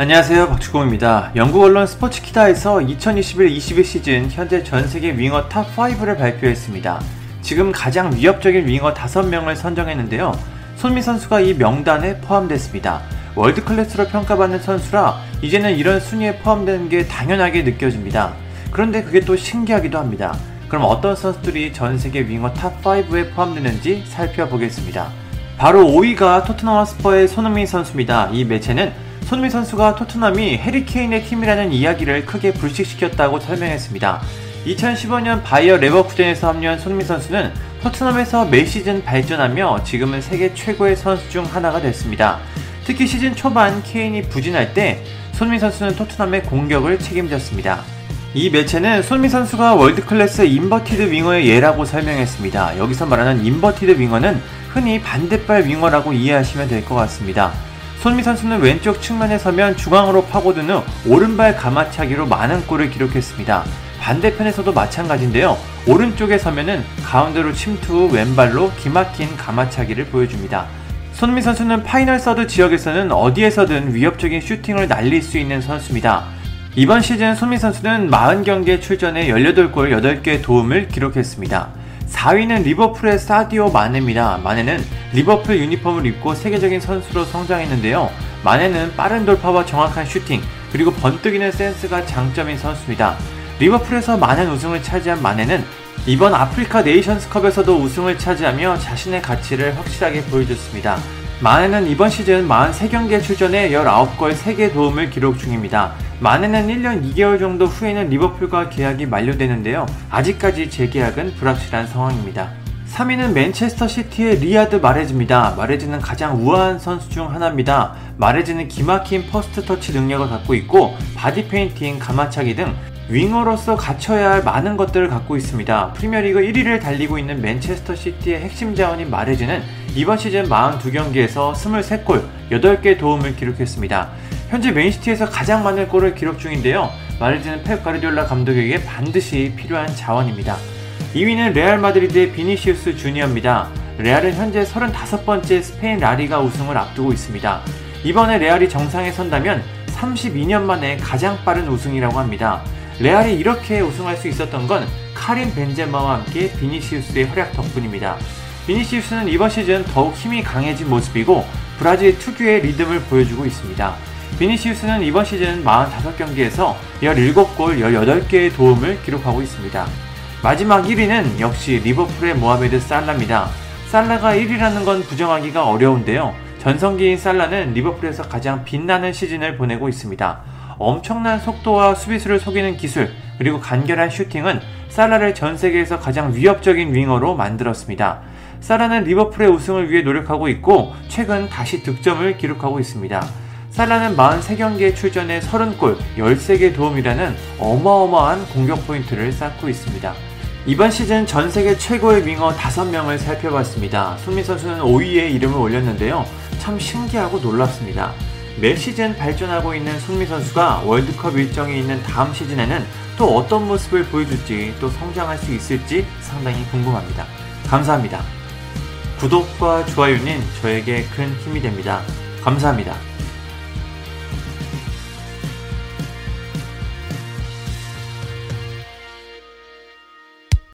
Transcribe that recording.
안녕하세요 박주공입니다. 영국 언론 스포츠키다에서 2021-22 시즌 현재 전세계 winger top 5를 발표했습니다. 지금 가장 위협적인 윙어 5명을 선정했는데요. 손흥민 선수가 이 명단에 포함됐습니다. world class로 평가받는 선수라 이제는 이런 순위에 포함되는 게 당연하게 느껴집니다. 그런데 그게 또 신기하기도 합니다. 그럼 어떤 선수들이 전 세계 winger top 5에 포함되는지 살펴보겠습니다. 바로 5위가 토트넘 홋스퍼의 손흥민 선수입니다. 이 매체는 손흥민 선수가 토트넘이 해리 케인의 팀이라는 이야기를 크게 불식시켰다고 설명했습니다. 2015년 바이어 레버쿠젠에서 합류한 손흥민 선수는 토트넘에서 매 시즌 발전하며 지금은 세계 최고의 선수 중 하나가 됐습니다. 특히 시즌 초반 케인이 부진할 때 손흥민 선수는 토트넘의 공격을 책임졌습니다. 이 매체는 손흥민 선수가 world class inverted winger의 예라고 설명했습니다. 여기서 말하는 inverted winger는 흔히 반대발 winger라고 이해하시면 될 것 같습니다. 손흥민 선수는 왼쪽 측면에 서면 중앙으로 파고든 후 오른발 감아차기로 많은 골을 기록했습니다. 반대편에서도 마찬가지인데요. 오른쪽에 서면은 가운데로 침투 후 왼발로 기막힌 감아차기를 보여줍니다. 손흥민 선수는 final third 지역에서는 어디에서든 위협적인 슈팅을 날릴 수 있는 선수입니다. 이번 시즌 손흥민 선수는 40경기에 출전해 18골 8개의 도움을 기록했습니다. 4위는 리버풀의 사디오 마네입니다. 마네는 리버풀 유니폼을 입고 세계적인 선수로 성장했는데요. 마네는 빠른 돌파와 정확한 슈팅, 그리고 번뜩이는 센스가 장점인 선수입니다. 리버풀에서 많은 우승을 차지한 마네는 이번 아프리카 네이션스컵에서도 우승을 차지하며 자신의 가치를 확실하게 보여줬습니다. 마네는 이번 시즌 43경기에 출전해 19골 3개 도움을 기록 중입니다. 마네는 1년 2개월 정도 후에는 리버풀과 계약이 만료되는데요. 아직까지 재계약은 불확실한 상황입니다. 3위는 맨체스터 시티의 리야드 마레즈입니다. 마레즈는 가장 우아한 선수 중 하나입니다. 마레즈는 기막힌 first touch 능력을 갖고 있고 body feinting, 감아차기 등 winger로서 갖춰야 할 많은 것들을 갖고 있습니다. 프리미어리그 1위를 달리고 있는 맨체스터 시티의 핵심 자원인 마레즈는 이번 시즌 42경기에서 23골, 8개 도움을 기록했습니다. 현재 맨시티에서 가장 많은 골을 기록 중인데요. 마레즈는 펩 가르디올라 감독에게 반드시 필요한 자원입니다. 2위는 레알 마드리드의 비니시우스 주니어입니다. 레알은 현재 35번째 스페인 라리가 우승을 앞두고 있습니다. 이번에 레알이 정상에 선다면 32년 만에 가장 빠른 우승이라고 합니다. 레알이 이렇게 우승할 수 있었던 건 카림 벤제마와 함께 비니시우스의 활약 덕분입니다. 비니시우스는 이번 시즌 더욱 힘이 강해진 모습이고 브라질 특유의 리듬을 보여주고 있습니다. 비니시우스는 이번 시즌 45경기에서 17골 18개의 도움을 기록하고 있습니다. 마지막 1위는 역시 리버풀의 모하메드 살라입니다. 살라가 1위라는 건 부정하기가 어려운데요. 전성기인 살라는 리버풀에서 가장 빛나는 시즌을 보내고 있습니다. 엄청난 속도와 수비수를 속이는 기술, 그리고 간결한 슈팅은 살라를 전 세계에서 가장 위협적인 윙어로 만들었습니다. 살라는 리버풀의 우승을 위해 노력하고 있고 최근 다시 득점을 기록하고 있습니다. 살라는 43경기에 출전해 30골, 13개 도움이라는 어마어마한 공격 포인트를 쌓고 있습니다. 이번 시즌 전 세계 최고의 윙어 5명을 살펴봤습니다. 손민 선수는 5위에 이름을 올렸는데요. 참 신기하고 놀랍습니다. 매 시즌 발전하고 있는 손미 선수가 월드컵 일정이 있는 다음 시즌에는 또 어떤 모습을 보여줄지 또 성장할 수 있을지 상당히 궁금합니다. 감사합니다. 구독과 좋아요는 저에게 큰 힘이 됩니다. 감사합니다.